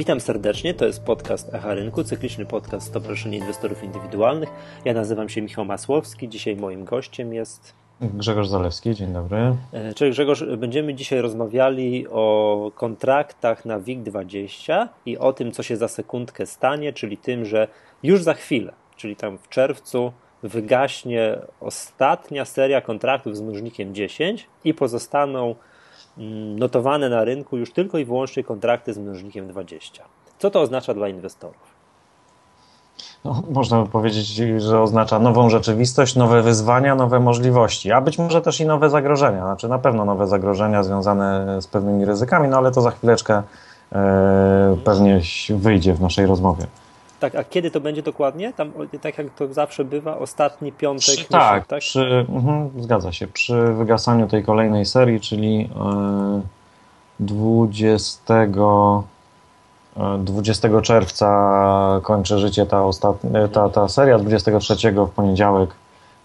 Witam serdecznie, to jest podcast Echa Rynku, cykliczny podcast Stowarzyszenia Inwestorów Indywidualnych. Ja nazywam się Michał Masłowski, dzisiaj moim gościem jest... Grzegorz Zalewski, dzień dobry. E, cześć Grzegorz, będziemy dzisiaj rozmawiali o kontraktach na WIG20 i o tym, co się za sekundkę stanie, czyli tym, że już za chwilę, czyli tam w czerwcu wygaśnie ostatnia seria kontraktów z mnożnikiem 10 i pozostaną notowane na rynku już tylko i wyłącznie kontrakty z mnożnikiem 20. Co to oznacza dla inwestorów? No, można powiedzieć, że oznacza nową rzeczywistość, nowe wyzwania, nowe możliwości, a być może też i nowe zagrożenia. Znaczy na pewno nowe zagrożenia związane z pewnymi ryzykami, no ale to za chwileczkę e, pewnie wyjdzie w naszej rozmowie. Tak, a kiedy to będzie dokładnie? Tam, tak jak to zawsze bywa, ostatni piątek. Przy, tak, tak? Przy, mhm, zgadza się. Przy wygasaniu tej kolejnej serii, czyli 20, e, 20 e, czerwca kończy życie ta, ostatnia, ta, ta seria, 23 w poniedziałek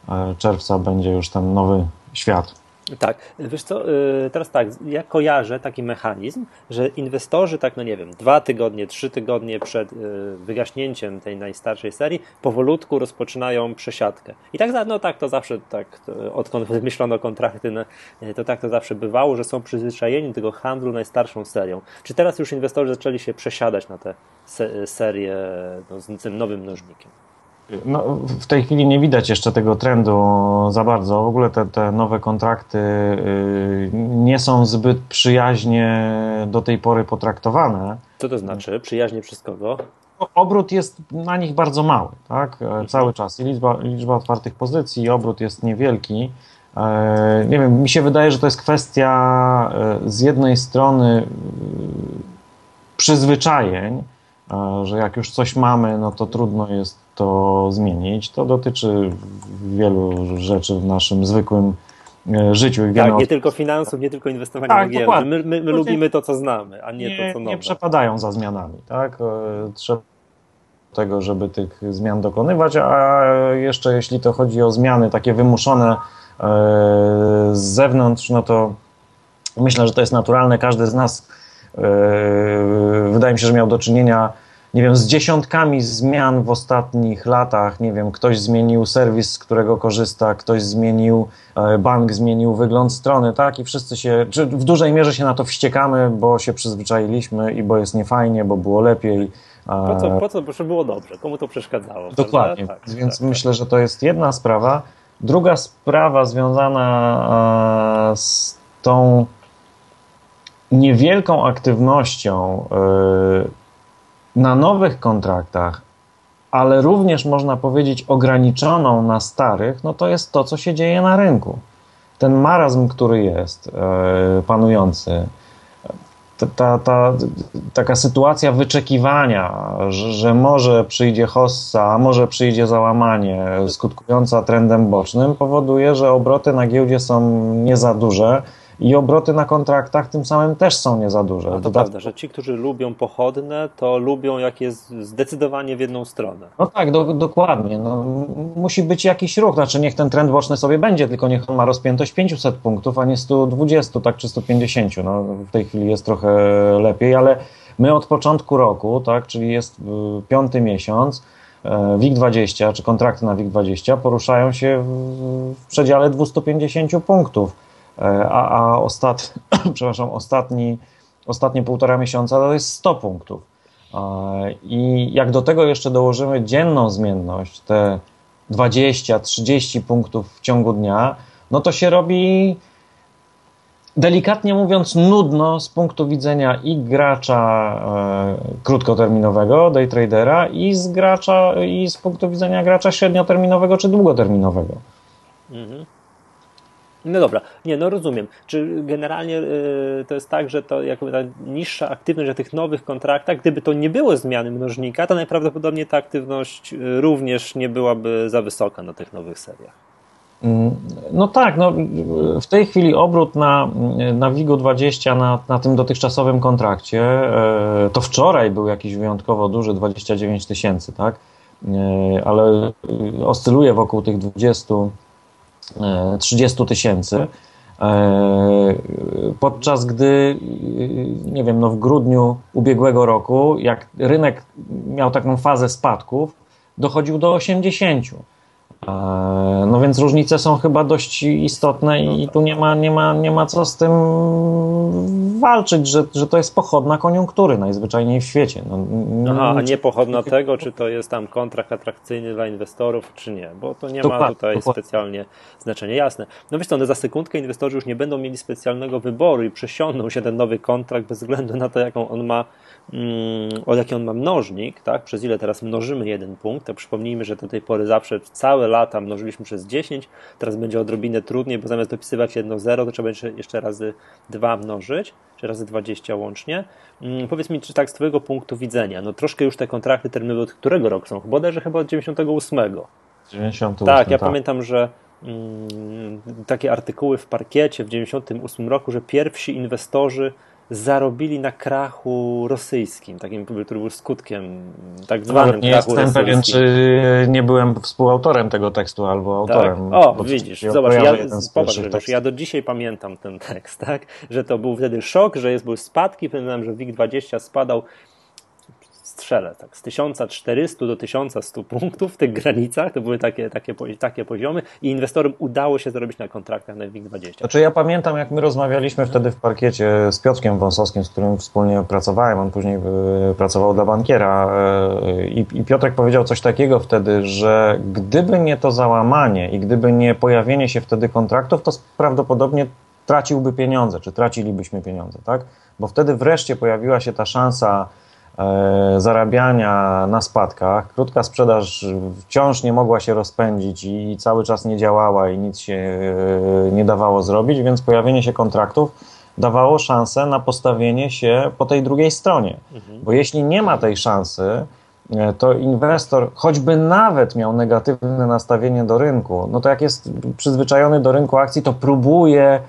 e, czerwca będzie już ten nowy świat. Tak, wiesz co, y, teraz tak, ja kojarzę taki mechanizm, że inwestorzy tak, no nie wiem, dwa tygodnie, trzy tygodnie przed y, wygaśnięciem tej najstarszej serii powolutku rozpoczynają przesiadkę. I tak, no tak to zawsze, tak, odkąd wymyślono kontrakty, no, y, to tak to zawsze bywało, że są przyzwyczajeni do tego handlu najstarszą serią. Czy teraz już inwestorzy zaczęli się przesiadać na te serie no, z tym nowym mnożnikiem? No, w tej chwili nie widać jeszcze tego trendu za bardzo. W ogóle te, te nowe kontrakty y, nie są zbyt przyjaźnie do tej pory potraktowane. Co to znaczy? Przyjaźnie przez kogo? Obrót jest na nich bardzo mały, tak? E, cały czas. I liczba, liczba otwartych pozycji i obrót jest niewielki. E, nie wiem, mi się wydaje, że to jest kwestia e, z jednej strony przyzwyczajeń, że jak już coś mamy, no to trudno jest to zmienić. To dotyczy wielu rzeczy w naszym zwykłym e, życiu. tak, nie tylko finansów, nie tylko inwestowania tak, w. My, my, my lubimy to, co znamy, a nie, nie, to, co nowe. Nie przepadają za zmianami. Tak? E, trzeba tego, żeby tych zmian dokonywać, a jeszcze jeśli to chodzi o zmiany takie wymuszone e, z zewnątrz, no to myślę, że to jest naturalne. Każdy z nas wydaje mi się, że miał do czynienia nie wiem, z dziesiątkami zmian w ostatnich latach. Nie wiem, ktoś zmienił serwis, z którego korzysta, ktoś zmienił e, bank, zmienił wygląd strony, tak? I wszyscy się, czy w dużej mierze się na to wściekamy, bo się przyzwyczailiśmy i bo jest niefajnie, bo było lepiej. Po co, po co bo było dobrze? Komu to przeszkadzało? Dokładnie. Tak, Więc tak, myślę, tak. że to jest jedna sprawa. Druga sprawa związana z tą niewielką aktywnością yy, na nowych kontraktach, ale również można powiedzieć ograniczoną na starych, no to jest to, co się dzieje na rynku. Ten marazm, który jest e, panujący, ta, ta, ta, taka sytuacja wyczekiwania, że, że może przyjdzie hossa, a może przyjdzie załamanie skutkująca trendem bocznym, powoduje, że obroty na giełdzie są nie za duże i obroty na kontraktach tym samym też są nie za duże. No to prawda, że ci, którzy lubią pochodne, to lubią jak jest zdecydowanie w jedną stronę. No tak, do, dokładnie. No, musi być jakiś ruch, znaczy niech ten trend boczny sobie będzie, tylko niech on ma rozpiętość 500 punktów, a nie 120, tak czy 150. No, w tej chwili jest trochę lepiej, ale my od początku roku, tak, czyli jest piąty miesiąc, e, WIG20 czy kontrakty na WIG20 poruszają się w przedziale 250 punktów a, a ostat, przepraszam, ostatni, ostatnie półtora miesiąca to jest 100 punktów. E, I jak do tego jeszcze dołożymy dzienną zmienność, te 20-30 punktów w ciągu dnia, no to się robi delikatnie mówiąc nudno z punktu widzenia i gracza e, krótkoterminowego, day tradera i z gracza i z punktu widzenia gracza średnioterminowego czy długoterminowego. Mhm. No dobra, nie, no rozumiem. Czy generalnie y, to jest tak, że to jakby ta niższa aktywność na tych nowych kontraktach, gdyby to nie było zmiany mnożnika, to najprawdopodobniej ta aktywność y, również nie byłaby za wysoka na tych nowych seriach. Mm, no tak, no w tej chwili obrót na, na WIGO 20 na, na tym dotychczasowym kontrakcie, e, to wczoraj był jakiś wyjątkowo duży, 29 tysięcy, tak? E, ale oscyluje wokół tych 20 30 tysięcy. Podczas gdy, nie wiem, no w grudniu ubiegłego roku, jak rynek miał taką fazę spadków, dochodził do 80. No więc różnice są chyba dość istotne i tu nie ma, nie ma, nie ma co z tym walczyć, że, że to jest pochodna koniunktury najzwyczajniej w świecie. No, Aha, a nie pochodna tego, czy to jest tam kontrakt atrakcyjny dla inwestorów, czy nie, bo to nie ma tutaj specjalnie znaczenia. Jasne. No wiesz co, no za sekundkę inwestorzy już nie będą mieli specjalnego wyboru i przesiądą się ten nowy kontrakt bez względu na to, jaką on ma Mm, o jaki on ma mnożnik, tak? przez ile teraz mnożymy jeden punkt, to przypomnijmy, że do tej pory zawsze całe lata mnożyliśmy przez 10, teraz będzie odrobinę trudniej, bo zamiast dopisywać jedno 0, to trzeba będzie jeszcze razy 2 mnożyć, czy razy 20 łącznie. Hmm, powiedz mi, czy tak z Twojego punktu widzenia, no troszkę już te kontrakty terminowe od którego roku są? Bodajże chyba od 98. 98 tak, ja tak. pamiętam, że hmm, takie artykuły w parkiecie w 98 roku, że pierwsi inwestorzy zarobili na krachu rosyjskim, takim, który był skutkiem tak zwanym nie krachu jestem pewien, czy nie byłem współautorem tego tekstu albo tak. autorem. Tak. O, widzisz, zobacz, ja, popatrz, wiesz, ja do dzisiaj pamiętam ten tekst, tak? że to był wtedy szok, że jest, były spadki, pamiętam, że WIG20 spadał strzelę, tak, z 1400 do 1100 punktów w tych granicach, to były takie, takie, takie poziomy i inwestorom udało się zarobić na kontraktach na WIG20. Znaczy ja pamiętam, jak my rozmawialiśmy wtedy w parkiecie z Piotrkiem Wąsowskim, z którym wspólnie pracowałem, on później e, pracował dla bankiera e, i, i Piotrek powiedział coś takiego wtedy, że gdyby nie to załamanie i gdyby nie pojawienie się wtedy kontraktów, to prawdopodobnie traciłby pieniądze, czy tracilibyśmy pieniądze, tak? Bo wtedy wreszcie pojawiła się ta szansa zarabiania na spadkach. Krótka sprzedaż wciąż nie mogła się rozpędzić i cały czas nie działała i nic się e, nie dawało zrobić, więc pojawienie się kontraktów dawało szansę na postawienie się po tej drugiej stronie. Mhm. Bo jeśli nie ma tej szansy, e, to inwestor, choćby nawet miał negatywne nastawienie do rynku, no to jak jest przyzwyczajony do rynku akcji, to próbuje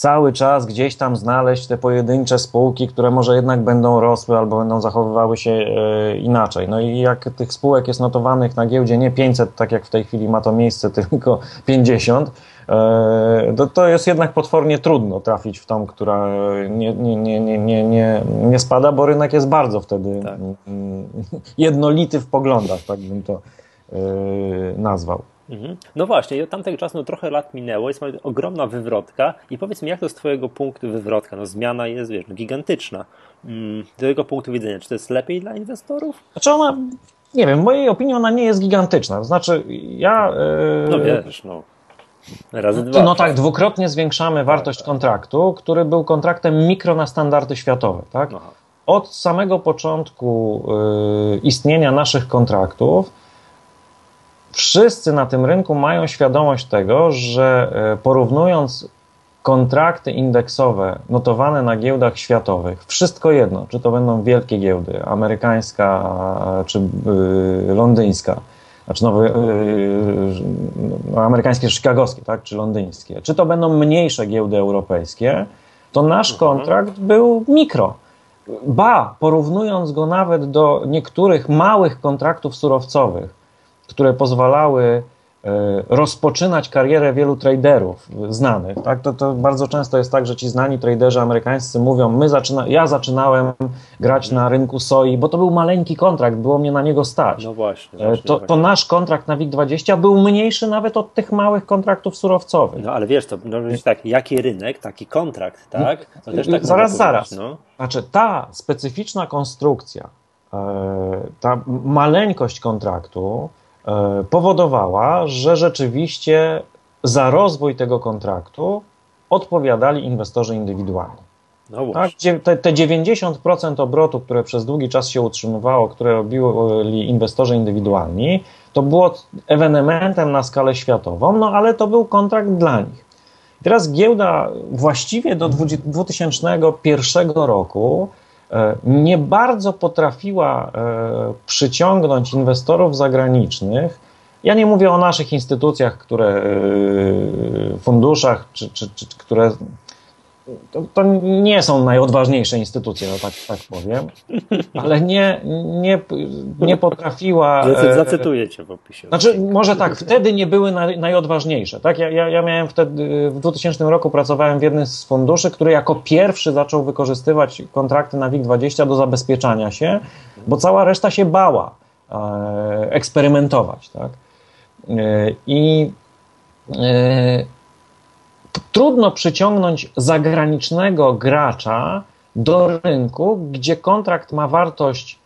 cały czas gdzieś tam znaleźć te pojedyncze spółki, które może jednak będą rosły albo będą zachowywały się e, inaczej. No i jak tych spółek jest notowanych na giełdzie nie 500, tak jak w tej chwili ma to miejsce, tylko 50, e, to, to jest jednak potwornie trudno trafić w tą, która nie, nie, nie, nie, nie, nie, nie spada, bo rynek jest bardzo wtedy tak. jednolity w poglądach, tak bym to e, nazwał. Mhm. No właśnie, od tamtego czasu no, trochę lat minęło, jest ogromna wywrotka i powiedz mi, jak to z Twojego punktu wywrotka, no zmiana jest, wiesz, no, gigantyczna. Mm, z Twojego punktu widzenia, czy to jest lepiej dla inwestorów? Znaczy ona, nie wiem, w mojej opinii ona nie jest gigantyczna, to znaczy ja... Yy... No wiesz, no... Razy dwa. No tak, dwukrotnie zwiększamy wartość kontraktu, który był kontraktem mikro na standardy światowe, tak? Aha. Od samego początku y, istnienia naszych kontraktów wszyscy na tym rynku mają świadomość tego, że e, porównując kontrakty indeksowe notowane na giełdach światowych, wszystko jedno, czy to będą wielkie giełdy, amerykańska czy y, londyńska, znaczy nowe, y, no, amerykańskie, chicagowskie, tak, czy londyńskie, czy to będą mniejsze giełdy europejskie, to nasz mhm. kontrakt był mikro. Ba, porównując go nawet do niektórych małych kontraktów surowcowych, które pozwalały e, rozpoczynać karierę wielu traderów znanych. Tak? To, to bardzo często jest tak, że ci znani traderzy amerykańscy mówią, my zaczyna, ja zaczynałem grać na rynku soi, bo to był maleńki kontrakt, było mnie na niego stać. No właśnie. E, właśnie to, to nasz kontrakt na WIG20 był mniejszy nawet od tych małych kontraktów surowcowych. No ale wiesz, to no, tak, jaki rynek, taki kontrakt, tak? No, tak zaraz, zaraz. No. Znaczy ta specyficzna konstrukcja, e, ta maleńkość kontraktu, powodowała, że rzeczywiście za rozwój tego kontraktu odpowiadali inwestorzy indywidualni. No tak, te, te 90% obrotu, które przez długi czas się utrzymywało, które robili inwestorzy indywidualni, to było ewenementem na skalę światową, no ale to był kontrakt dla nich. Teraz giełda właściwie do 2001 roku E, nie bardzo potrafiła e, przyciągnąć inwestorów zagranicznych. Ja nie mówię o naszych instytucjach, które, e, funduszach, czy, czy, czy które to, to, nie są najodważniejsze instytucje, no tak, tak powiem, ale nie, nie, nie potrafiła. E, zacytuję cię w opisie. Znaczy, może tak, wtedy nie były naj, najodważniejsze. Tak? Ja, ja, ja miałem wtedy, w 2000 roku pracowałem w jednym z funduszy, który jako pierwszy zaczął wykorzystywać kontrakty na WIG20 do zabezpieczania się, bo cała reszta się bała e, eksperymentować. Tak? E, I trudno przyciągnąć zagranicznego gracza do rynku, gdzie kontrakt ma wartość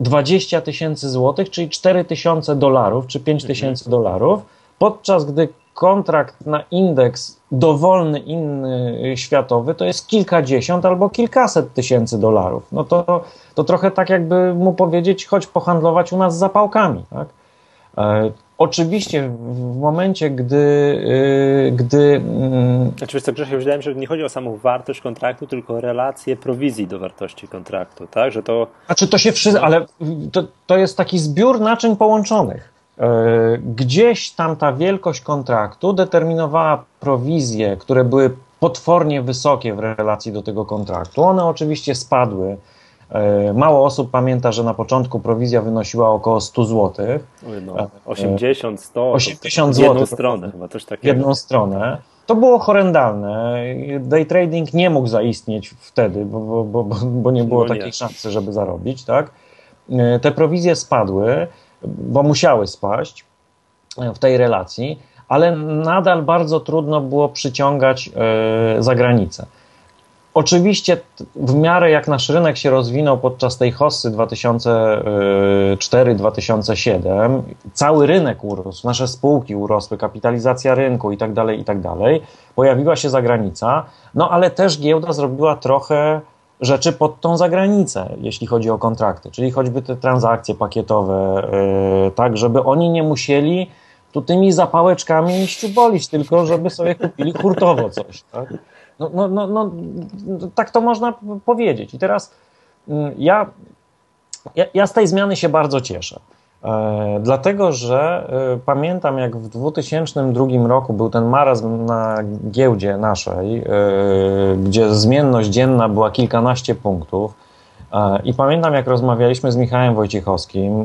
20 tysięcy złotych, czyli 4 tysiące dolarów, czy 5 mhm. tysięcy dolarów, podczas gdy kontrakt na indeks dowolny inny światowy to jest kilkadziesiąt albo kilkaset tysięcy dolarów. No to, to trochę tak jakby mu powiedzieć, chodź pohandlować u nas zapałkami. Tak? E, Oczywiście w momencie, gdy. Yy, gdy yy... Znaczy, co, Grzesiek, się, że nie chodzi o samą wartość kontraktu, tylko o relację prowizji do wartości kontraktu, tak? Że to. Znaczy, to się wszystko, ale to, to jest taki zbiór naczyń połączonych. Yy, gdzieś tam ta wielkość kontraktu determinowała prowizje, które były potwornie wysokie w relacji do tego kontraktu. One oczywiście spadły E, mało osób pamięta, że na początku prowizja wynosiła około 100 zł. No, 80, 100, 80 zł. Jedną stronę chyba coś takiego. Jedną stronę. To było horrendalne. Day trading nie mógł zaistnieć wtedy, bo, bo, bo, bo nie było no takiej nie. szansy, żeby zarobić. Tak? E, te prowizje spadły, bo musiały spaść e, w tej relacji, ale nadal bardzo trudno było przyciągać za granicę. Oczywiście w miarę jak nasz rynek się rozwinął podczas tej hossy 2004-2007, cały rynek urósł, nasze spółki urosły, kapitalizacja rynku i tak dalej, i tak dalej, pojawiła się zagranica, no ale też giełda zrobiła trochę rzeczy pod tą zagranicę, jeśli chodzi o kontrakty, czyli choćby te transakcje pakietowe, yy, tak, żeby oni nie musieli tu tymi zapałeczkami ściubolić, tylko żeby sobie kupili hurtowo coś, tak? No, no, no, no, tak to można powiedzieć. I teraz mm, ja, ja, ja z tej zmiany się bardzo cieszę. E, dlatego, że e, pamiętam, jak w 2002 roku był ten marazm na giełdzie naszej, e, gdzie zmienność dzienna była kilkanaście punktów I pamiętam, jak rozmawialiśmy z Michałem Wojciechowskim,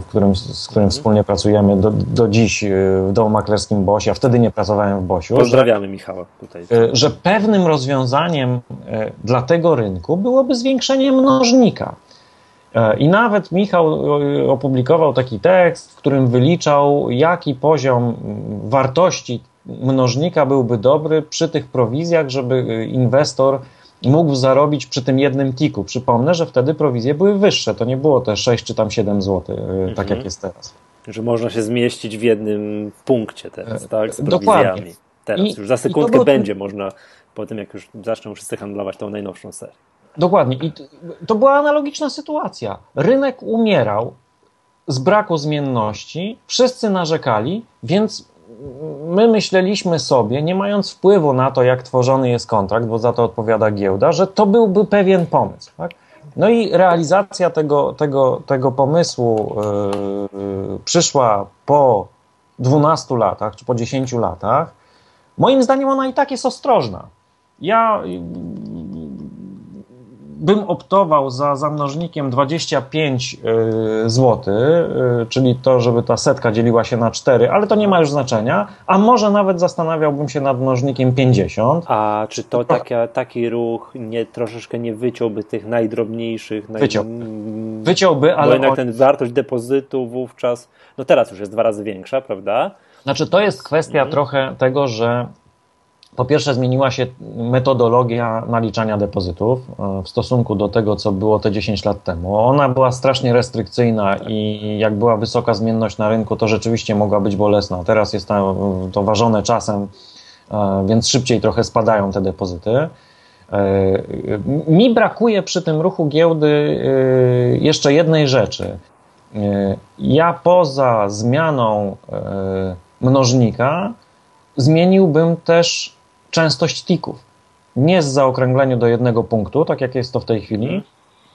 w którym, z którym wspólnie pracujemy do, do dziś e, w domu maklerskim Bosi, a wtedy nie pracowałem w Bosiu. Pozdrawiamy że, Michała tutaj. Że pewnym rozwiązaniem dla tego rynku byłoby zwiększenie mnożnika. I nawet Michał opublikował taki tekst, w którym wyliczał, jaki poziom wartości mnożnika byłby dobry przy tych prowizjach, żeby inwestor mógł zarobić przy tym jednym tiku. Przypomnę, że wtedy prowizje były wyższe. To nie było te 6 czy tam 7 zł, mhm. tak jak jest teraz. Że można się zmieścić w jednym punkcie teraz, tak? Z prowizjami. Dokładnie. Teraz I, już za sekundkę było... będzie można, po tym jak już zaczną wszyscy handlować tą najnowszą serię. Dokładnie. I to była analogiczna sytuacja. Rynek umierał z braku zmienności, wszyscy narzekali, więc my myśleliśmy sobie, nie mając wpływu na to, jak tworzony jest kontrakt, bo za to odpowiada giełda, że to byłby pewien pomysł. Tak? No i realizacja tego, tego, tego pomysłu yy, przyszła po 12 latach, czy po 10 latach. Moim zdaniem ona i tak jest ostrożna. Ja bym optował za zamnożnikiem 25 zł, czyli to, żeby ta setka dzieliła się na 4, ale to nie ma już znaczenia, a może nawet zastanawiałbym się nad mnożnikiem 50. A czy to taki, taki ruch nie, troszeczkę nie wyciąłby tych najdrobniejszych? Naj... Wyciął. Wyciąłby, ale... Bo jednak on... ten wartość depozytu wówczas, no teraz już jest dwa razy większa, prawda? Znaczy to jest kwestia mhm. trochę tego, że po pierwsze, zmieniła się metodologia naliczania depozytów e, w stosunku do tego, co było te 10 lat temu. Ona była strasznie restrykcyjna i jak była wysoka zmienność na rynku, to rzeczywiście mogła być bolesna. Teraz jest to ważone czasem, e, więc szybciej trochę spadają te depozyty. E, mi brakuje przy tym ruchu giełdy jeszcze jednej rzeczy. Ja poza zmianą mnożnika zmieniłbym też częstość tików. Nie z zaokrągleniu do jednego punktu, tak jak jest to w tej chwili,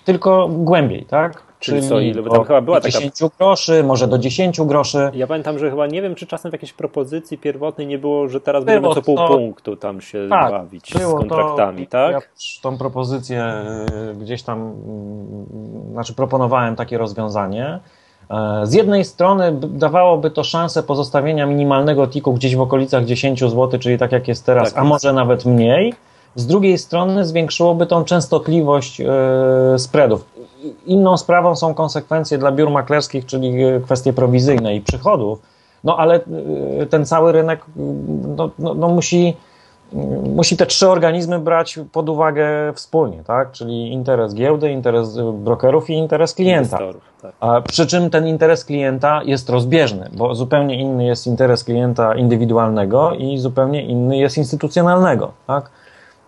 tylko głębiej, tak? Czyli, czyli co, ile? Bo tam chyba była 10 taka... groszy, może do 10 groszy. Ja pamiętam, że chyba nie wiem, czy czasem w jakiejś propozycji pierwotnej nie było, że teraz będziemy co pół to... punktu tam się tak, bawić z kontraktami, to, tak? Ja tą propozycję y, gdzieś tam, mm, znaczy proponowałem takie rozwiązanie. E, z jednej strony dawałoby to szansę pozostawienia minimalnego tiku gdzieś w okolicach 10 zł, czyli tak jak jest teraz, tak, a może nawet mniej. Z drugiej strony zwiększyłoby tą częstotliwość e, spreadów. Inną sprawą są konsekwencje dla biur maklerskich, czyli e, kwestie prowizyjne i przychodów, no ale ten cały rynek no, no, no musi musi te trzy organizmy brać pod uwagę wspólnie, tak? Czyli interes giełdy, interes brokerów i interes klienta. Tak. A przy czym ten interes klienta jest rozbieżny, bo zupełnie inny jest interes klienta indywidualnego i zupełnie inny jest instytucjonalnego, tak?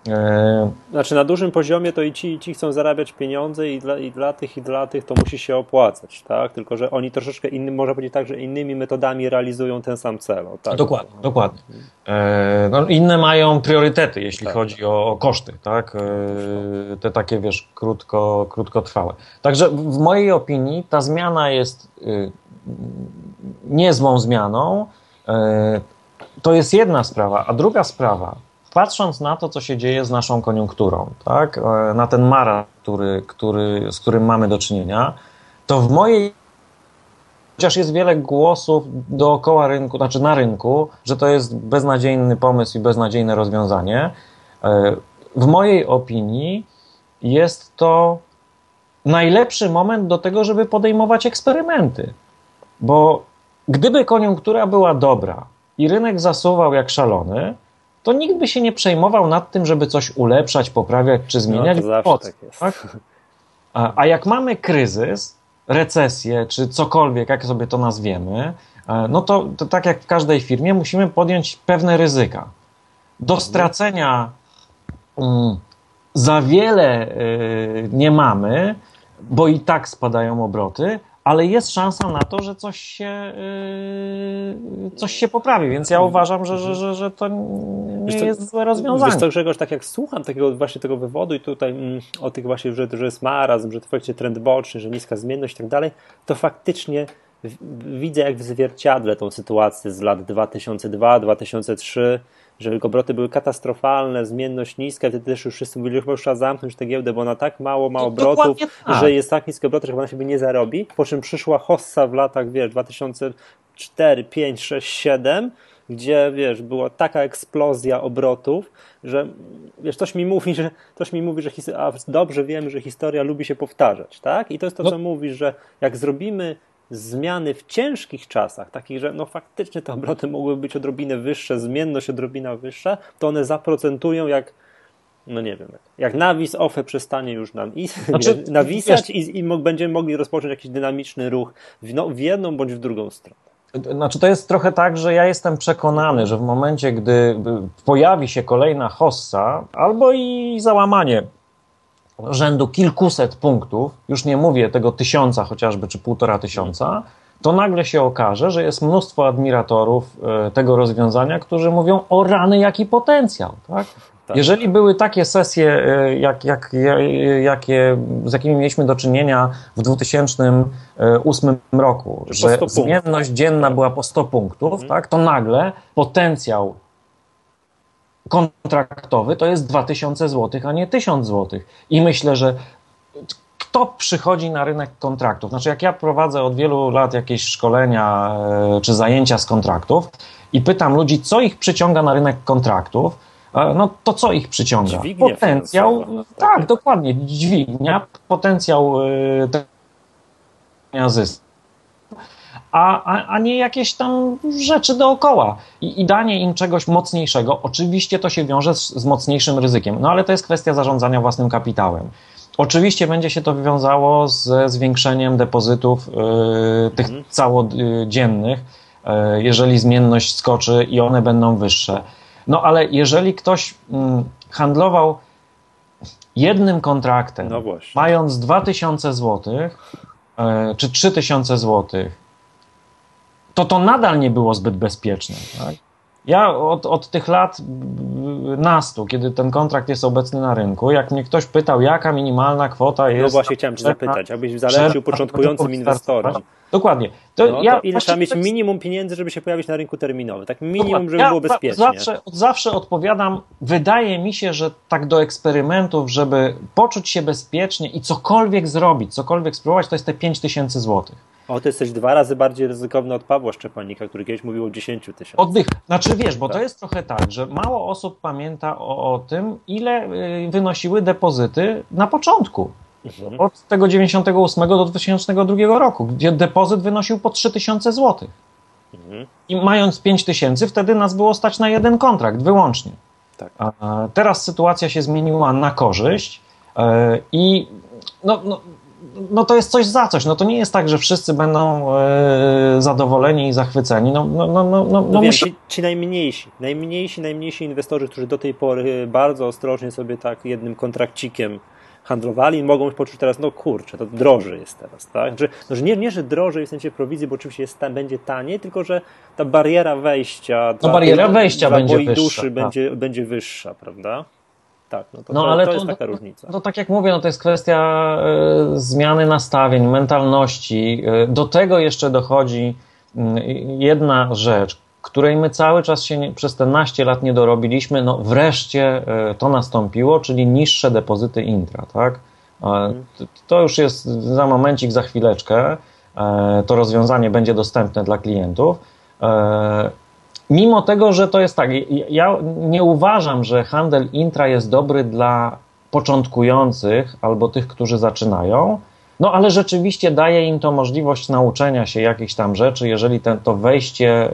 E, znaczy na dużym poziomie to i ci, i ci chcą zarabiać pieniądze i dla, i dla tych, i dla tych to musi się opłacać, tak? Tylko, że oni troszeczkę innym, można powiedzieć tak, że innymi metodami realizują ten sam cel. Tak? Dokładnie, dokładnie. E, no, inne mają priorytety, jeśli tak. chodzi o, o, koszty, tak? E, te takie, wiesz, krótko, krótkotrwałe. Także w mojej opinii ta zmiana jest y, niezłą zmianą. E, to jest jedna sprawa, a druga sprawa, patrząc na to, co się dzieje z naszą koniunkturą, tak, e, na ten mara, który, który, z którym mamy do czynienia, to w mojej chociaż jest wiele głosów dookoła rynku, znaczy na rynku, że to jest beznadziejny pomysł i beznadziejne rozwiązanie. E, w mojej opinii jest to najlepszy moment do tego, żeby podejmować eksperymenty. Bo gdyby koniunktura była dobra i rynek zasuwał jak szalony, to nikt by się nie przejmował nad tym, żeby coś ulepszać, poprawiać czy zmieniać. No, to zawsze tak jest. Tak? A, a jak mamy kryzys, recesję czy cokolwiek, jak sobie to nazwiemy, e, no to, to tak jak w każdej firmie musimy podjąć pewne ryzyka. Do stracenia mm, za wiele y, nie mamy, bo i tak spadają obroty, ale jest szansa na to, że coś się, yy, coś się poprawi, więc ja uważam, że, że, że, że to nie jest złe rozwiązanie. Wiesz to Grzegorz, tak jak słucham takiego właśnie tego wywodu i tutaj mm, o tych właśnie, że, że jest marazm, że to faktycznie trend boczny, że niska zmienność i tak dalej, to faktycznie widzę jak w zwierciadle tą sytuację z lat 2002, 2003, że obroty były katastrofalne, zmienność niska, wtedy też już wszyscy mówili, że chyba już trzeba zamknąć tę giełdę, bo ona tak mało ma obrotów, tak. że jest tak niski obrot, że ona się nie zarobi, po czym przyszła hossa w latach, wiesz, 2004, 5, 6, 7, gdzie, wiesz, była taka eksplozja obrotów, że, wiesz, coś mi mówi, że, coś mi mówi, że a dobrze wiem, że historia lubi się powtarzać, tak? I to jest to, no. co mówisz, że jak zrobimy zmiany w ciężkich czasach, takich, że no faktycznie te obroty mogłyby być odrobinę wyższe, zmienność odrobina wyższa, to one zaprocentują jak no nie wiem, jak nawis OFE przestanie już nam i, znaczy, nawisać i, i będziemy mogli rozpocząć jakiś dynamiczny ruch w, no, w jedną bądź w drugą stronę. Znaczy to jest trochę tak, że ja jestem przekonany, że w momencie, gdy pojawi się kolejna hossa albo i załamanie rzędu kilkuset punktów, już nie mówię tego tysiąca chociażby, czy półtora tysiąca, to nagle się okaże, że jest mnóstwo admiratorów e, tego rozwiązania, którzy mówią o rany, jaki potencjał. Tak? Tak. Jeżeli były takie sesje, e, jak, jak, jakie, z jakimi mieliśmy do czynienia w 2008 roku, że zmienność dzienna była po 100 punktów, mhm. tak, to nagle potencjał kontraktowy to jest 2000 zł, a nie 1000 zł. I myślę, że kto przychodzi na rynek kontraktów? Znaczy, jak ja prowadzę od wielu lat jakieś szkolenia e, czy zajęcia z kontraktów i pytam ludzi, co ich przyciąga na rynek kontraktów, e, no to co ich przyciąga? Dźwignie potencjał, tak, dokładnie, dźwignia, potencjał e, zysku a, a, a nie jakieś tam rzeczy dookoła. I, I danie im czegoś mocniejszego, oczywiście to się wiąże z, z mocniejszym ryzykiem, no ale to jest kwestia zarządzania własnym kapitałem. Oczywiście będzie się to wiązało ze zwiększeniem depozytów y, tych mhm. całodziennych, y, jeżeli zmienność skoczy i one będą wyższe. No ale jeżeli ktoś y, handlował jednym kontraktem, no mając 2000 zł y, czy 3000 zł, to to nadal nie było zbyt bezpieczne. Tak? Ja od, od tych lat nastu, kiedy ten kontrakt jest obecny na rynku, jak mnie ktoś pytał, jaka minimalna kwota jest... No właśnie chciałem Cię zapytać, abyś zalecił początkującym inwestorom. Dokładnie. To, no, to ja ile trzeba mieć minimum pieniędzy, żeby się pojawić na rynku terminowym? Tak minimum, żeby ja było bezpiecznie. Zawsze, zawsze odpowiadam, wydaje mi się, że tak do eksperymentów, żeby poczuć się bezpiecznie i cokolwiek zrobić, cokolwiek spróbować, to jest te 5000 złotych. O, to jesteś dwa razy bardziej ryzykowny od Pawła Szczepanika, który kiedyś mówił o 10 tysiącach. Oddych. Znaczy wiesz, bo tak. to jest trochę tak, że mało osób pamięta o, o tym, ile y, wynosiły depozyty na początku. Mhm. Od tego 98 do 2002 roku, gdzie depozyt wynosił po 3000 zł. Mhm. I mając 5000, wtedy nas było stać na jeden kontrakt wyłącznie. Tak. A teraz sytuacja się zmieniła na korzyść e, i no, no, no to jest coś za coś. No to nie jest tak, że wszyscy będą e, zadowoleni i zachwyceni. No, no, no, no, no, no wiem, ci, ci, najmniejsi, najmniejsi, najmniejsi inwestorzy, którzy do tej pory bardzo ostrożnie sobie tak jednym kontrakcikiem handlowali, mogą poczuć teraz, no kurczę, to droży jest teraz, tak? Znaczy, no, że nie, nie, że drożej w sensie prowizji, bo oczywiście jest, tam, będzie taniej, tylko że ta bariera wejścia, no, bariera wejścia będzie wyższa, duszy tak. będzie, będzie wyższa, prawda? Tak, no to, no, to, ale to jest to, taka różnica. No, tak jak mówię, no to jest kwestia y, zmiany nastawień, mentalności. Y, do tego jeszcze dochodzi y, jedna rzecz, której my cały czas się nie, przez te naście lat nie dorobiliśmy, no wreszcie to nastąpiło, czyli niższe depozyty intra, tak? To już jest za momencik, za chwileczkę. To rozwiązanie będzie dostępne dla klientów. Mimo tego, że to jest tak, ja nie uważam, że handel intra jest dobry dla początkujących albo tych, którzy zaczynają, no ale rzeczywiście daje im to możliwość nauczenia się jakichś tam rzeczy, jeżeli ten, to wejście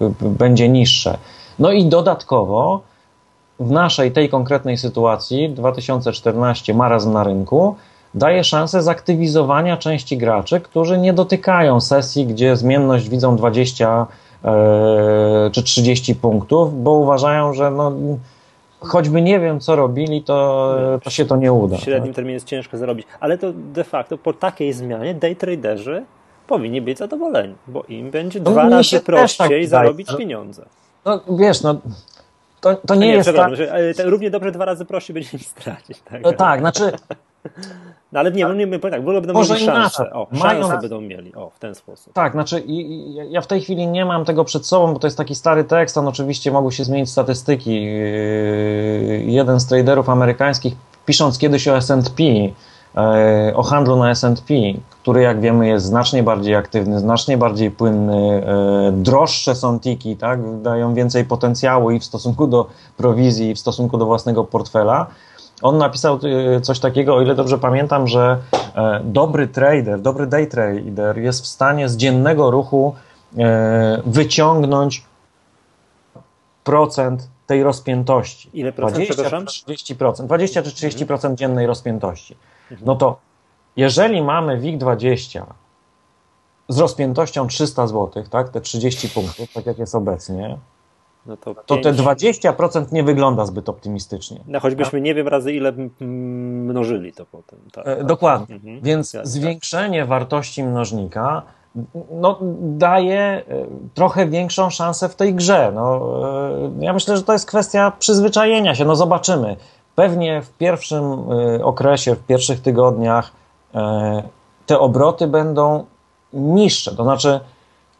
yy, będzie niższe. No i dodatkowo w naszej tej konkretnej sytuacji 2014 marazm na rynku daje szansę zaktywizowania części graczy, którzy nie dotykają sesji, gdzie zmienność widzą 20 E, czy 30 punktów, bo uważają, że no, choćby nie wiem, co robili, to, to się to nie uda. W średnim terminie jest ciężko zarobić, ale to de facto po takiej zmianie day traderzy powinni być zadowoleni, bo im będzie no, dwa razy tak prościej tak zarobić daje. pieniądze. No wiesz, no to, to nie, nie jest tak... Równie dobrze dwa razy prościej będzie im stracić. Tak, no, tak znaczy no ale nie, nie, nie tak, w będą Może mieli szansę. O, Mają... szansę będą mieli, o, w ten sposób. Tak, znaczy ja w tej chwili nie mam tego przed sobą, bo to jest taki stary tekst, on oczywiście mogły się zmienić statystyki. Yy, jeden z traderów amerykańskich, pisząc kiedyś o S&P, o handlu na S&P, który jak wiemy jest znacznie bardziej aktywny, znacznie bardziej płynny, yy, droższe są tiki, tak, dają więcej potencjału i w stosunku do prowizji, i w stosunku do własnego portfela, on napisał y, coś takiego, o ile dobrze pamiętam, że e, dobry trader, dobry day trader jest w stanie z dziennego ruchu e, wyciągnąć procent tej rozpiętości. Ile procent, 20 30%, 20 czy 30% mhm. dziennej rozpiętości. Mhm. No to jeżeli mamy WIG20 z rozpiętością 300 zł, tak, te 30 punktów, tak jak jest obecnie, no to, to te 20% nie wygląda zbyt optymistycznie. No choćbyśmy tak? nie wiem razy ile mnożyli to potem. Tak, e, dokładnie. Mhm. Więc zwiększenie wartości mnożnika no, daje e, trochę większą szansę w tej grze. No, e, ja myślę, że to jest kwestia przyzwyczajenia się. No zobaczymy. Pewnie w pierwszym okresie, w pierwszych tygodniach te obroty będą niższe. To znaczy,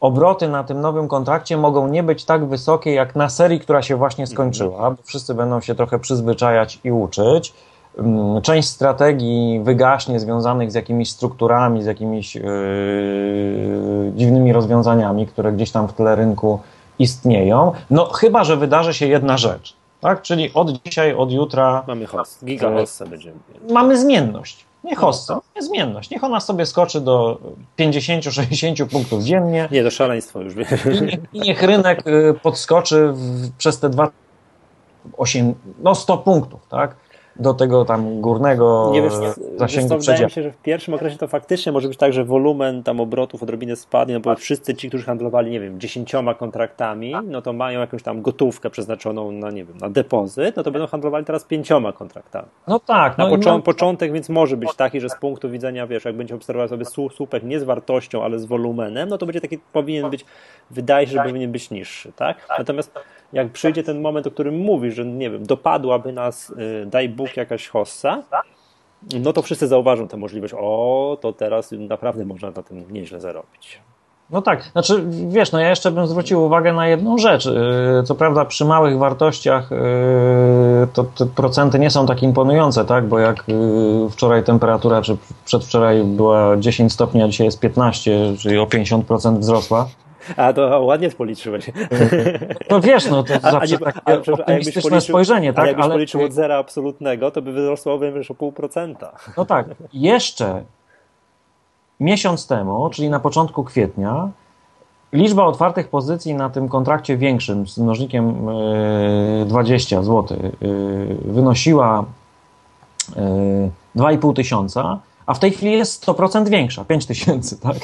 obroty na tym nowym kontrakcie mogą nie być tak wysokie jak na serii, która się właśnie skończyła, bo wszyscy będą się trochę przyzwyczajać i uczyć. Mm, część strategii wygaśnie związanych z jakimiś strukturami, z jakimiś yy, dziwnymi rozwiązaniami, które gdzieś tam w tle rynku istnieją. No chyba, że wydarzy się jedna rzecz. Tak? Czyli od dzisiaj, od jutra. Mamy host, giga hossa będziemy. Mamy zmienność. Niech hossa, no. zmienność. Niech ona sobie skoczy do 50-60 punktów dziennie. Nie, to szaleństwo już. I niech, i niech rynek y, podskoczy w, przez te dwa, 8, no 100 punktów, tak? Do tego tam górnego nie wiesz, zasięgu wiesz, Wydaje mi się, że w pierwszym okresie to faktycznie może być tak, że wolumen tam obrotów odrobinę spadnie, no bo wszyscy ci, którzy handlowali, nie wiem, dziesięcioma kontraktami, no to mają jakąś tam gotówkę przeznaczoną na, nie wiem, na depozyt, no to będą handlowali teraz pięcioma kontraktami. No tak. Na no począ no... początek więc może być taki, że z punktu widzenia, wiesz, jak będzie obserwował sobie słupek nie z wartością, ale z wolumenem, no to będzie taki, powinien być, wydaje się, że powinien być niższy, tak? Natomiast jak przyjdzie ten moment, o którym mówisz, że nie wiem, dopadłaby nas, y, daj Bóg, jakaś hossa, no to wszyscy zauważą tę możliwość. O, to teraz naprawdę można na tym nieźle zarobić. No tak, znaczy wiesz, no ja jeszcze bym zwrócił uwagę na jedną rzecz. Y, co prawda przy małych wartościach y, to te procenty nie są tak imponujące, tak? Bo jak wczoraj temperatura, czy przedwczoraj była 10 stopni, a dzisiaj jest 15, czyli o 50% wzrosła, a to ładnie policzyłeś. No wiesz, no to a, zawsze a, takie a, optymistyczne policzył, spojrzenie, tak? A jakbyś Ale... policzył od zera absolutnego, to by wzrosło wiesz, o pół procenta. No tak. Jeszcze miesiąc temu, czyli na początku kwietnia, liczba otwartych pozycji na tym kontrakcie większym z mnożnikiem 20 zł wynosiła 2,5 e, tysiąca, a w tej chwili jest 100% większa, 5 tysięcy, tak?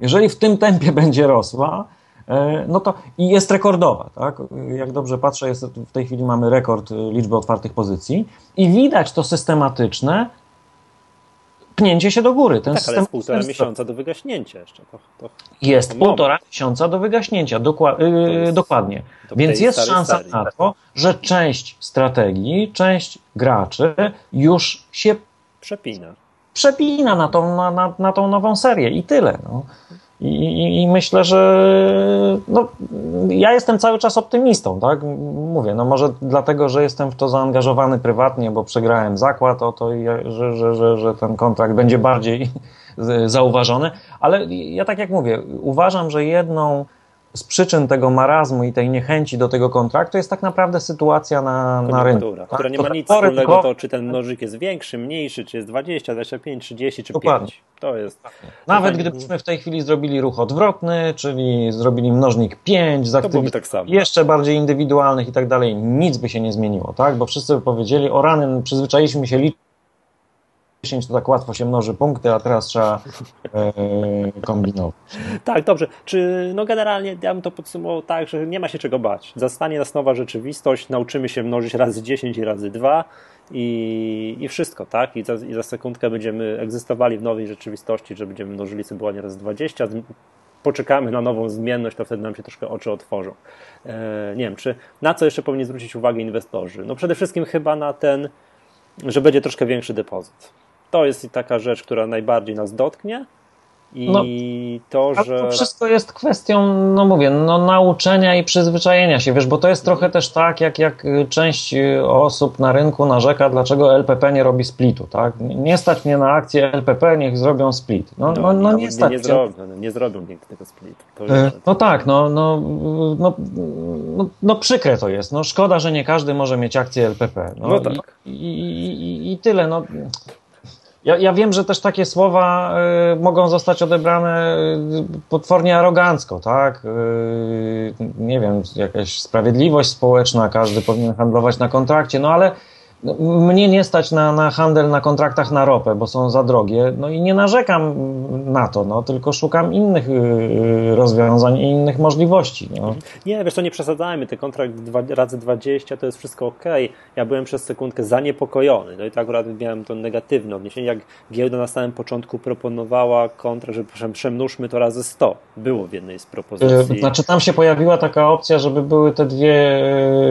Jeżeli w tym tempie będzie rosła, e, no to i jest rekordowa, tak? Jak dobrze patrzę, jest, w tej chwili mamy rekord liczby otwartych pozycji i widać to systematyczne pnięcie się do góry. Ten tak, system, ale jest półtora miesiąca do wygaśnięcia jeszcze. To, to, jest to półtora miesiąca do wygaśnięcia, dokła yy, dokładnie. Więc jest szansa serii, na to, że część strategii, część graczy już się przepina przepina na tą, na, na, na tą nową serię i tyle. No. I, i, myślę, że no, ja jestem cały czas optymistą, tak? Mówię, no może dlatego, że jestem w to zaangażowany prywatnie, bo przegrałem zakład o to, że, że, że, że ten kontrakt będzie bardziej zauważony, ale ja tak jak mówię, uważam, że jedną z przyczyn tego marazmu i tej niechęci do tego kontraktu jest tak naprawdę sytuacja na, na rynku. Tak? Która nie ma nic wspólnego to, czy ten nożyk jest większy, mniejszy, czy jest 20, 25, 30, czy Dokładnie. 5. To jest. Nawet gdybyśmy w tej chwili zrobili ruch odwrotny, czyli zrobili mnożnik 5 z aktywów tak jeszcze bardziej indywidualnych i tak dalej, nic by się nie zmieniło, tak? Bo wszyscy by powiedzieli, o rany, przyzwyczailiśmy się liczyć 10 to tak łatwo się mnoży punkty, a teraz trzeba e, kombinować. Tak, dobrze. Czy no generalnie ja bym to podsumował tak, że nie ma się czego bać. Zastanie nas nowa rzeczywistość, nauczymy się mnożyć razy 10 i razy 2 i, i wszystko, tak? I za, I za sekundkę będziemy egzystowali w nowej rzeczywistości, że będziemy mnożyli sobie ładnie razy 20, poczekamy na nową zmienność, to wtedy nam się troszkę oczy otworzą. E, nie wiem, czy na co jeszcze powinni zwrócić uwagę inwestorzy? No przede wszystkim chyba na ten, że będzie troszkę większy depozyt to jest taka rzecz, która najbardziej nas dotknie. I no, to, że. To wszystko jest kwestią, no mówię, no, nauczenia i przyzwyczajenia się, wiesz, bo to jest trochę też tak, jak, jak część osób na rynku narzeka, dlaczego LPP nie robi splitu, tak? Nie stać mnie na akcję LPP, niech zrobią split. No, no, no, no nie, stać. Nie, zrobią, no, nie zrobią nigdy tego splitu. E, no tak, no, no, no, no, no przykre to jest. No szkoda, że nie każdy może mieć akcję LPP. No, no tak. I, i, i, I tyle, no. Ja, ja wiem, że też takie słowa y, mogą zostać odebrane y, potwornie arogancko, tak? Y, nie wiem, jakaś sprawiedliwość społeczna, każdy powinien handlować na kontrakcie, no ale no, mnie nie stać na, na handel na kontraktach na ropę, bo są za drogie, no i nie narzekam na to, no, tylko szukam innych y, rozwiązań i innych możliwości. No. Nie, wiesz co, nie przesadzajmy, ten kontrakt dwa, razy 20 to jest wszystko ok. Ja byłem przez sekundkę zaniepokojony, no i tak akurat miałem to negatywne odniesienie, jak giełda na samym początku proponowała kontrakt, że przemnóżmy to razy 100. Było w jednej z propozycji. Znaczy tam się pojawiła taka opcja, żeby były te dwie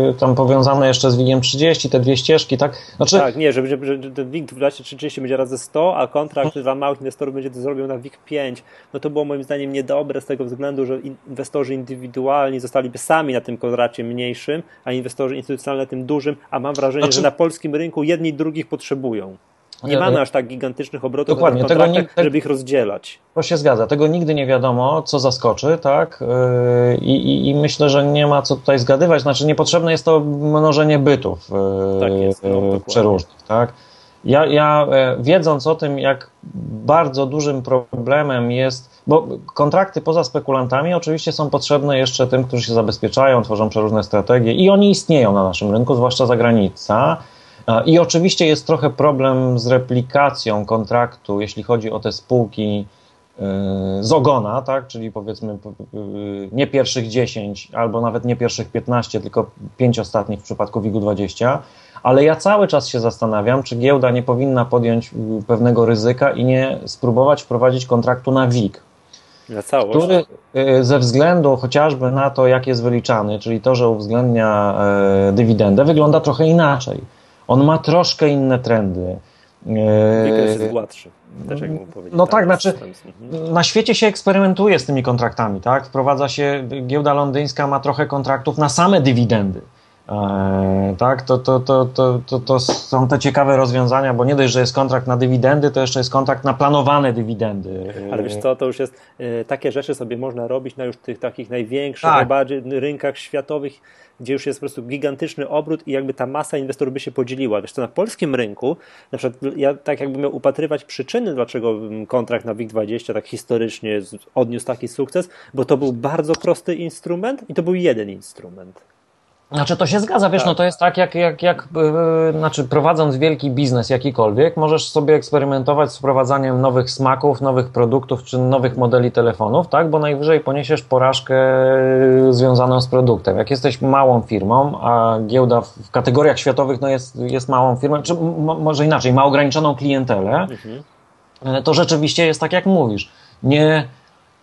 y, tam powiązane jeszcze z WIG 30, te dwie ścieżki, tak? Znaczy... Tak, nie, że, że, że ten WIG 2030 będzie razy 100, a kontrakt dla małych inwestorów będzie to zrobił na WIG 5. No to było moim zdaniem niedobre z tego względu, że inwestorzy indywidualni zostaliby sami na tym kontrakcie mniejszym, a inwestorzy instytucjonalni na tym dużym, a mam wrażenie, znaczy... że na polskim rynku jedni drugich potrzebują. Nie mamy aż tak gigantycznych obrotów Dokładnie, tego nie, żeby ich rozdzielać. To się zgadza. Tego nigdy nie wiadomo, co zaskoczy, tak? Yy, I, i, I, myślę, że nie ma co tutaj zgadywać. Znaczy, niepotrzebne jest to mnożenie bytów yy, tak jest, no, przeróżnych, tak? Ja, ja e, wiedząc o tym, jak bardzo dużym problemem jest, bo kontrakty poza spekulantami oczywiście są potrzebne jeszcze tym, którzy się zabezpieczają, tworzą przeróżne strategie i oni istnieją na naszym rynku, zwłaszcza za granicą I oczywiście jest trochę problem z replikacją kontraktu, jeśli chodzi o te spółki z ogona, tak? czyli powiedzmy nie pierwszych 10 albo nawet nie pierwszych 15, tylko 5 ostatnich w przypadku WIG-20, ale ja cały czas się zastanawiam, czy giełda nie powinna podjąć pewnego ryzyka i nie spróbować wprowadzić kontraktu na WIG. Na całość. Który y, ze względu chociażby na to, jak jest wyliczany, czyli to, że uwzględnia e, dywidendę, wygląda trochę inaczej. On ma troszkę inne trendy. Wykres jest gładszy. Też jak no tak, znaczy na świecie się eksperymentuje z tymi kontraktami, tak? Wprowadza się, giełda londyńska ma trochę kontraktów na same dywidendy. E, tak, to, to, to, to, to, to są te ciekawe rozwiązania, bo nie dość, że jest kontrakt na dywidendy, to jeszcze jest kontrakt na planowane dywidendy. Ale wiesz co, to już jest, e, takie rzeczy sobie można robić na już tych takich największych, tak. najbardziej rynkach światowych, gdzie już jest po prostu gigantyczny obrót i jakby ta masa inwestorów by się podzieliła. Wiesz co, na polskim rynku, na przykład ja tak jakbym miał upatrywać przyczyny, dlaczego kontrakt na WIG20 tak historycznie odniósł taki sukces, bo to był bardzo prosty instrument i to był jeden instrument. Znaczy to się zgadza, wiesz, no tak. no to jest tak, jak, jak, jak yy, znaczy prowadząc wielki biznes jakikolwiek, możesz sobie eksperymentować z wprowadzaniem nowych smaków, nowych produktów czy nowych modeli telefonów, tak, bo najwyżej poniesiesz porażkę y, związaną z produktem. Jak jesteś małą firmą, a giełda w kategoriach światowych no jest, jest małą firmą, czy może inaczej, ma ograniczoną klientelę, mhm. Y, to rzeczywiście jest tak, jak mówisz. Nie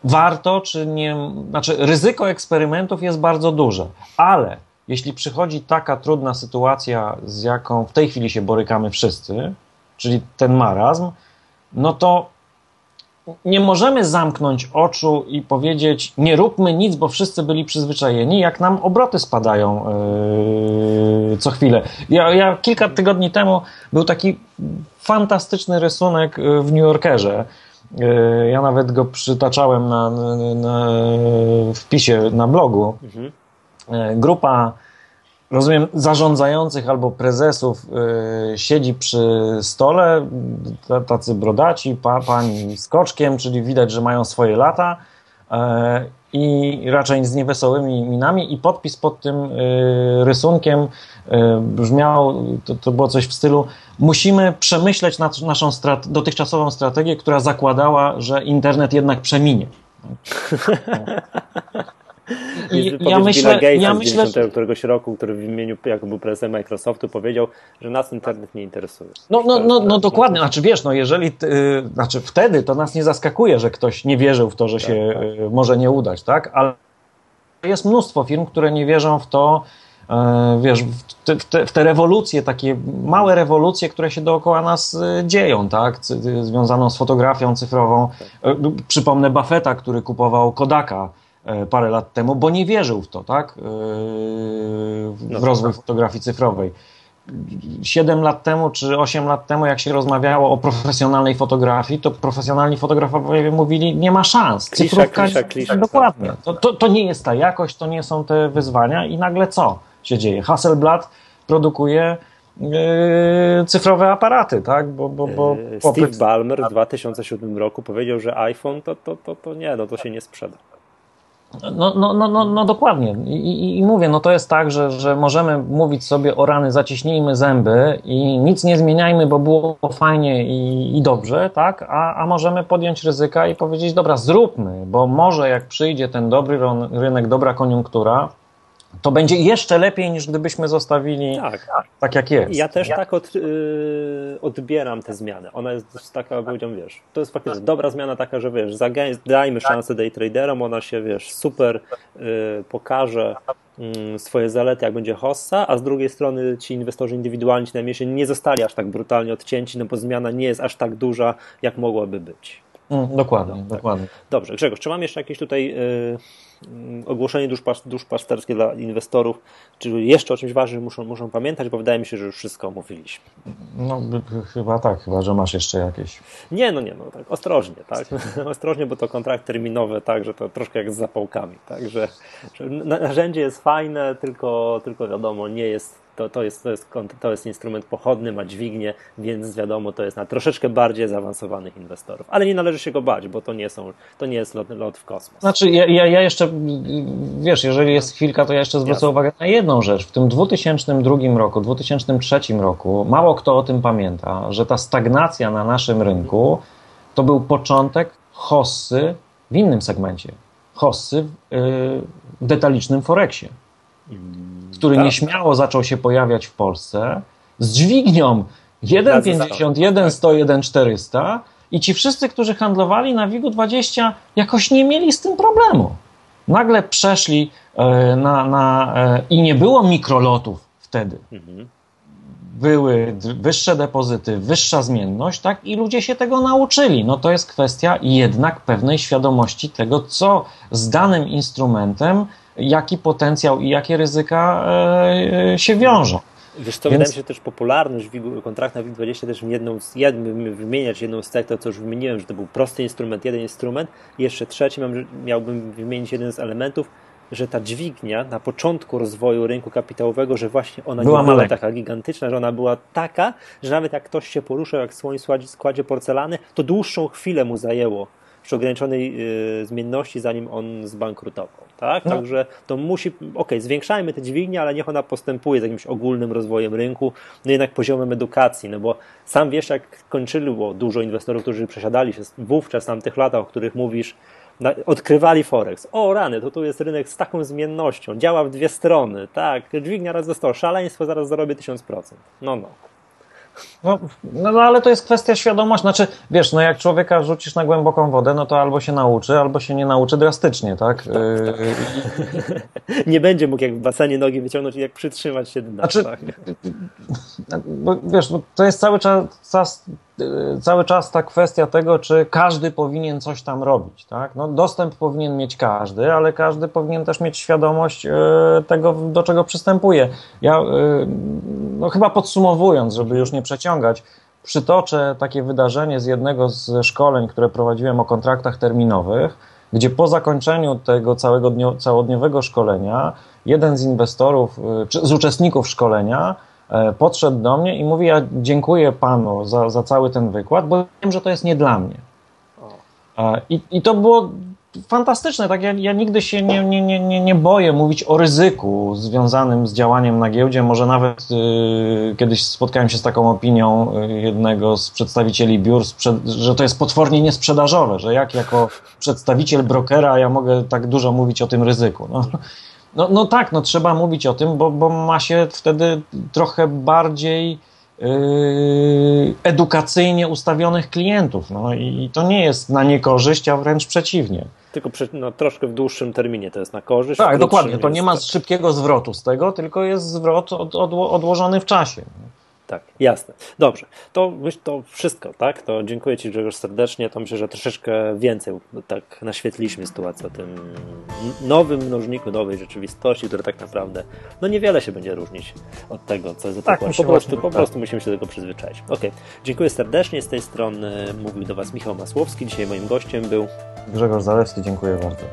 warto, czy nie, znaczy ryzyko eksperymentów jest bardzo duże, ale jeśli przychodzi taka trudna sytuacja, z jaką w tej chwili się borykamy wszyscy, czyli ten marazm, no to nie możemy zamknąć oczu i powiedzieć, nie róbmy nic, bo wszyscy byli przyzwyczajeni, jak nam obroty spadają yy, co chwilę. Ja, ja, kilka tygodni temu był taki fantastyczny rysunek yy, w New Yorkerze. Yy, ja nawet go przytaczałem na, na, na wpisie na blogu. Mhm. E, grupa, rozumiem, zarządzających albo prezesów e, siedzi przy stole, tacy brodaci, pa, pani z koczkiem, czyli widać, że mają swoje lata e, i raczej z niewesołymi minami i podpis pod tym rysunkiem brzmiał, to, to było coś w stylu musimy przemyśleć naszą strat dotychczasową strategię, która zakładała, że internet jednak przeminie. Ja myślę, Gatesa ja myślę, z któregoś roku, który w imieniu, jak był prezesem Microsoftu, powiedział, że nas internet nie interesuje. No, no, no, no dokładnie, znaczy wiesz, no jeżeli, ty, znaczy wtedy to nas nie zaskakuje, że ktoś nie wierzył w to, że tak, się tak. Y, może nie udać, tak? Ale jest mnóstwo firm, które nie wierzą w to, y, wiesz, w te, w, te, w te, rewolucje, takie małe rewolucje, które się dookoła nas y, dzieją, tak? Związaną z fotografią cyfrową. Tak. Przypomnę Buffetta, który kupował Kodaka E, parę lat temu, bo nie wierzył w to, tak? E, w no rozwój fotografii cyfrowej. Siedem lat temu czy osiem lat temu, jak się rozmawiało o profesjonalnej fotografii, to profesjonalni fotografowie mówili, nie ma szans. Cyfrówka, klisza, klisza, dokładnie. Tak, tak. To, to, to, nie jest ta jakość, to nie są te wyzwania i nagle co się dzieje? Hasselblad produkuje yy, cyfrowe aparaty, tak? Bo, bo, bo Steve Ballmer w 2007 roku powiedział, że iPhone to, to, to, to nie, no to się nie sprzeda. No, no, no, no, no dokładnie. I, i, mówię, no to jest tak, że, że możemy mówić sobie o rany, zaciśnijmy zęby i nic nie zmieniajmy, bo było fajnie i, i dobrze, tak? A, a możemy podjąć ryzyka i powiedzieć, dobra, zróbmy, bo może jak przyjdzie ten dobry rynek, dobra koniunktura, to będzie jeszcze lepiej niż gdybyśmy zostawili tak, tak jak jest. Ja też ja... tak od, yy, odbieram te zmiany. Ona jest taka, powiedziałem, wiesz, to jest faktycznie dobra zmiana taka, że wiesz, dajmy szansę day traderom, ona się, wiesz, super yy, pokaże yy, swoje zalety, jak będzie hossa, a z drugiej strony ci inwestorzy indywidualni ci najmniejsi nie zostali aż tak brutalnie odcięci, no bo zmiana nie jest aż tak duża, jak mogłaby być. Mm, dokładnie, no, dokładnie. Dobrze, Grzegorz, czy mam jeszcze jakieś tutaj yy, ogłoszenie duszpasterskie dla inwestorów, czy jeszcze o czymś ważnym muszą, muszą pamiętać, bo wydaje mi się, że już wszystko omówiliśmy. No chyba tak, chyba, że masz jeszcze jakieś. Nie, no nie, no tak, ostrożnie, tak, ostrożnie, bo to kontrakt terminowy, tak, że to troszkę jak z zapałkami, tak, że, że narzędzie jest fajne, tylko, tylko wiadomo, nie jest to, to, jest, to, jest, to jest instrument pochodny, ma dźwignię, więc wiadomo, to jest na troszeczkę bardziej zaawansowanych inwestorów. Ale nie należy się go bać, bo to nie, są, to nie jest lot, lot w kosmos. Znaczy, ja, ja jeszcze wiesz, jeżeli jest chwilka, to ja jeszcze zwrócę Jasne. uwagę na jedną rzecz. W tym 2002 roku, 2003 roku, mało kto o tym pamięta, że ta stagnacja na naszym rynku to był początek hossy w innym segmencie. Hossy w, yy, w detalicznym Forexie, który tak. nieśmiało zaczął się pojawiać w Polsce z dźwignią 1,51, 100, 400 i ci wszyscy, którzy handlowali na WIG-20 jakoś nie mieli z tym problemu. Nagle przeszli e, na, na e, i nie było mikrolotów wtedy. Mhm. Były wyższe depozyty, wyższa zmienność, tak? I ludzie się tego nauczyli. No to jest kwestia jednak pewnej świadomości tego, co z danym instrumentem, jaki potencjał i jakie ryzyka e, się wiążą. Wiesz co, Więc... wydaje mi się też popularność kontrakt na WIG20 też jedną jednym, wymieniać jedną z tych, to co już wymieniłem, że to był prosty instrument, jeden instrument i jeszcze trzeci mam, miałbym wymienić jeden z elementów, że ta dźwignia na początku rozwoju rynku kapitałowego, że właśnie ona była nie była taka gigantyczna, że ona była taka, że nawet jak ktoś się poruszał jak w swoim składzie porcelany, to dłuższą chwilę mu zajęło przy ograniczonej y, zmienności, zanim on zbankrutował. Tak? No. Także to musi, ok, zwiększajmy te dźwignie, ale niech ona postępuje z jakimś ogólnym rozwojem rynku, no jednak poziomem edukacji, no bo sam wiesz, jak kończyło dużo inwestorów, którzy przesiadali się wówczas, w tych latach, o których mówisz, odkrywali Forex. O rany, to tu jest rynek z taką zmiennością, działa w dwie strony, tak, dźwignia raz za 100, szaleństwo, zaraz zarobię 1000%. No, no. No, no, no, ale to jest kwestia świadomości. Znaczy, wiesz, no jak człowieka rzucisz na głęboką wodę, no to albo się nauczy, albo się nie nauczy drastycznie, tak? tak, tak. nie będzie mógł jak w basenie nogi wyciągnąć i jak przytrzymać się dna. Znaczy, tak. bo, wiesz, bo to jest cały czas, czas, cały czas ta kwestia tego, czy każdy powinien coś tam robić, tak? No, dostęp powinien mieć każdy, ale każdy powinien też mieć świadomość e, tego, do czego przystępuje. Ja, e, no chyba podsumowując, żeby już nie przeciągać, przytoczę takie wydarzenie z jednego z szkoleń, które prowadziłem o kontraktach terminowych, gdzie po zakończeniu tego całego dnio, całodniowego szkolenia jeden z inwestorów, y, czy z uczestników szkolenia podszedł do mnie i mówi: Ja dziękuję panu za, za cały ten wykład, bo wiem, że to jest nie dla mnie. I, I to było fantastyczne. Tak, ja, ja nigdy się nie, nie, nie, nie boję mówić o ryzyku związanym z działaniem na giełdzie. Może nawet y, kiedyś spotkałem się z taką opinią y, jednego z przedstawicieli biur, że to jest potwornie niesprzedażowe, że jak jako przedstawiciel brokera ja mogę tak dużo mówić o tym ryzyku. No, no, no tak, no trzeba mówić o tym, bo, bo ma się wtedy trochę bardziej Yy, edukacyjnie ustawionych klientów. No i to nie jest na niekorzyść, a wręcz przeciwnie. Tylko przy, no, troszkę w dłuższym terminie to jest na korzyść. Tak, dokładnie. To nie ma tak. szybkiego zwrotu z tego, tylko jest zwrot od, od, odłożony w czasie tak, jasne. Dobrze, to, to wszystko, tak? To dziękuję Ci Grzegorz serdecznie. To myślę, że troszeczkę więcej tak naświetliliśmy sytuację o tym nowym mnożniku, nowej rzeczywistości, które tak naprawdę no niewiele się będzie różnić od tego, co jest tak, po, prostu, po prostu musimy się do tego przyzwyczaić. Ok, dziękuję serdecznie. Z tej strony mówił do Was Michał Masłowski. Dzisiaj moim gościem był Grzegorz Zalewski. Dziękuję bardzo.